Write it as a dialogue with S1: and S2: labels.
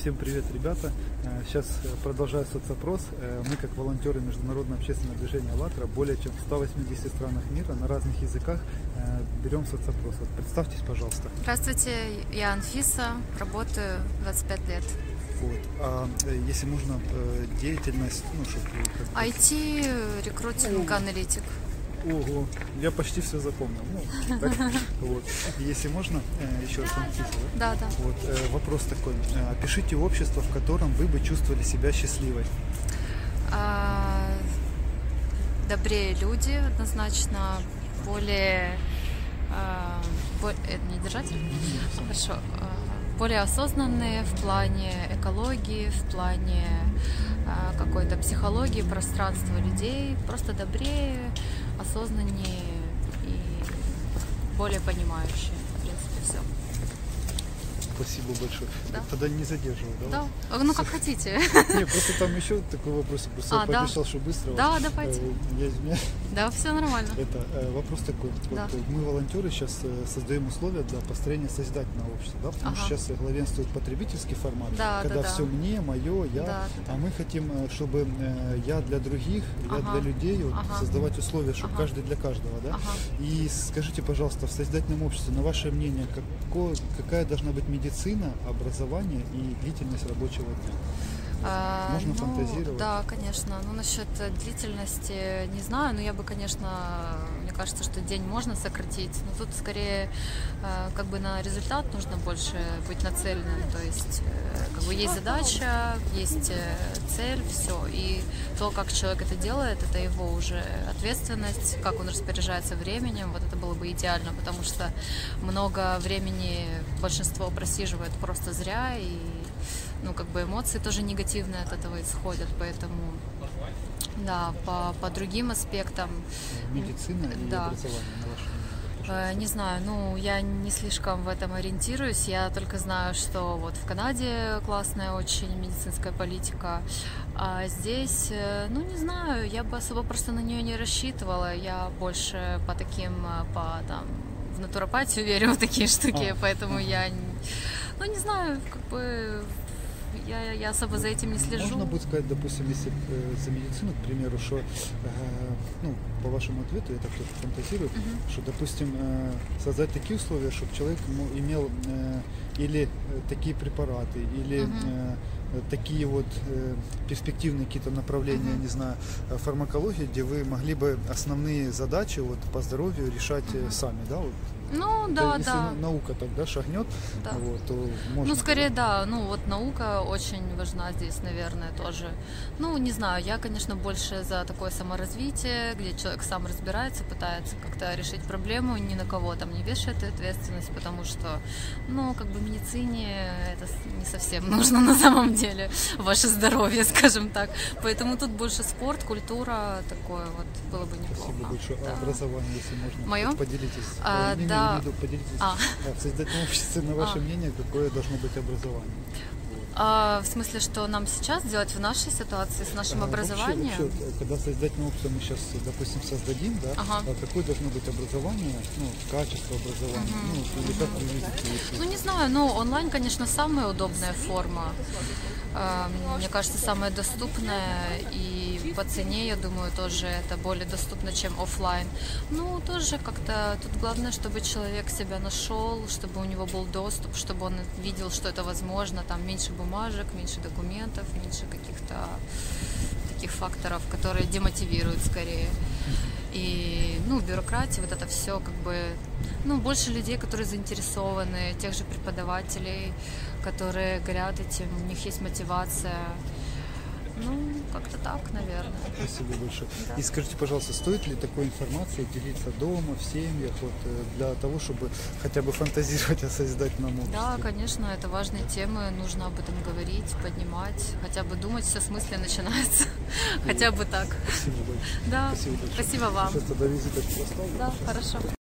S1: Всем привет, ребята! Э, Сейчас продолжаю соцопрос. Э, Мы, как волонтеры Международного общественного движения «АЛЛАТРА», более чем в 180 странах мира на разных языках э, берем соцопрос. Вот Представьтесь, пожалуйста.
S2: Здравствуйте, я Анфиса, работаю 25 лет.
S1: Вот. А э, если можно, э, деятельность, ну, чтобы...
S2: IT, рекрутинг, аналитик.
S1: Ого, я почти все запомнил. Ну, так, вот. Если можно, э, еще раз да?
S2: Да.
S1: Вот, э, вопрос такой. Э, Опишите общество, в котором вы бы чувствовали себя счастливой.
S2: А, добрее люди, однозначно, более... а, бо- это не держатель? Хорошо. А, более осознанные в плане экологии, в плане а, какой-то психологии, пространства людей, просто добрее, осознаннее и более понимающие. В принципе, все.
S1: Спасибо большое.
S2: Да.
S1: Тогда не задерживаю, да?
S2: Да. Ну, как хотите.
S1: Не, просто там еще такой вопрос, я просто
S2: А, да.
S1: пообещал, что быстро.
S2: Да,
S1: Вот,
S2: давайте.
S1: э, Я извиняюсь.
S2: Да, все нормально.
S1: Это э, вопрос такой.
S2: Да.
S1: Вот, э, мы, волонтеры, сейчас создаем условия для построения созидательного общества, да? Потому что
S2: Ага.
S1: сейчас главенствует потребительский формат,
S2: Да,
S1: когда
S2: да, да.
S1: все мне, мое, я.
S2: Да.
S1: А мы хотим, чтобы я для других, я
S2: Ага.
S1: для людей, вот,
S2: Ага.
S1: создавать условия, чтобы
S2: Ага.
S1: каждый для каждого, да?
S2: Ага.
S1: И скажите, пожалуйста, в созидательном обществе, на ваше мнение, како- какая должна быть медицина, образование и длительность рабочего дня?
S2: А,
S1: Можно
S2: ну,
S1: фантазировать?
S2: Да, конечно. Ну, насчет длительности не знаю, но я бы, конечно, мне кажется, что день можно сократить, но тут скорее э, как бы на результат нужно больше быть нацеленным. То есть э, как бы есть задача, есть э, цель, все. И то, как человек это делает, это его уже ответственность, как он распоряжается временем, вот это было бы идеально, потому что много времени большинство просиживает просто зря и ну, как бы эмоции тоже негативные от этого исходят, поэтому, да, по, по другим аспектам,
S1: Медицина и
S2: Да.
S1: образование, на
S2: э, не знаю, ну, я не слишком в этом ориентируюсь, я только знаю, что вот в Канаде классная очень медицинская политика, а здесь, э, ну, не знаю, я бы особо просто на нее не рассчитывала, я больше по таким, э, по, там, в натуропатию верю в такие штуки,
S1: А,
S2: поэтому я, ну, не знаю, как бы... Я, я особо за этим не слежу.
S1: Можно будет сказать, допустим, если э, за медицину, к примеру, что, э, ну, по вашему ответу, я так тоже фантазирую,
S2: Мгм.
S1: что, допустим, э, создать такие условия, чтобы человек имел э, или э, такие препараты, или
S2: Мгм.
S1: э, э, такие вот э, перспективные какие-то направления,
S2: Мгм.
S1: не знаю, э, фармакологии, где вы могли бы основные задачи вот по здоровью решать
S2: Мгм.
S1: сами, да? Вот.
S2: Ну, да,
S1: если
S2: да.
S1: на- наука тогда шагнет,
S2: Да.
S1: вот, то можно.
S2: Ну, скорее, да. Ну, вот наука очень важна здесь, наверное, тоже. Ну, не знаю, я, конечно, больше за такое саморазвитие, где человек сам разбирается, пытается как-то решить проблему, ни на кого там не вешает ответственность, потому что, ну, как бы медицине это не совсем нужно на самом деле, ваше здоровье, скажем так. Поэтому тут больше спорт, культура, такое вот было бы неплохо.
S1: Спасибо большое.
S2: Да.
S1: А образование, если можно,
S2: Моё?
S1: поделитесь.
S2: А,
S1: не, не,
S2: да.
S1: виду, поделитесь
S2: А.
S1: э, в созидательном обществе, на ваше
S2: А.
S1: мнение, какое должно быть образование.
S2: А, в смысле, что нам сейчас делать в нашей ситуации с нашим
S1: А, вообще-
S2: образованием?
S1: вообще, э, когда созидательное общество мы сейчас, допустим, создадим, да,
S2: Ага.
S1: а какое должно быть образование, ну, качество образования,
S2: Мгм.
S1: ну, или как вы видите,
S2: Ну, не знаю, ну, онлайн, конечно, самая удобная форма. А, Мне кажется, самая доступная и по цене, я думаю, тоже это более доступно, чем оффлайн. Ну, тоже как-то тут главное, чтобы человек себя нашел, чтобы у него был доступ, чтобы он видел, что это возможно, там меньше бумажек, меньше документов, меньше каких-то таких факторов, которые демотивируют скорее. И, ну, бюрократия, вот это все как бы, ну, больше людей, которые заинтересованы, тех же преподавателей, которые горят этим, у них есть мотивация. Ну, как-то так, наверное.
S1: Спасибо большое.
S2: Да.
S1: И скажите, пожалуйста, стоит ли такой информацией делиться дома, в семьях, вот, э, для того, чтобы хотя бы фантазировать о созидательном обществе?
S2: Да, конечно, это важные темы, нужно об этом говорить, поднимать, хотя бы думать, все с мысли начинается. Хотя бы так.
S1: Спасибо большое.
S2: Да,
S1: Спасибо большое.
S2: спасибо вам.
S1: Сейчас тогда визиточку поставлю.
S2: Да, хорошо.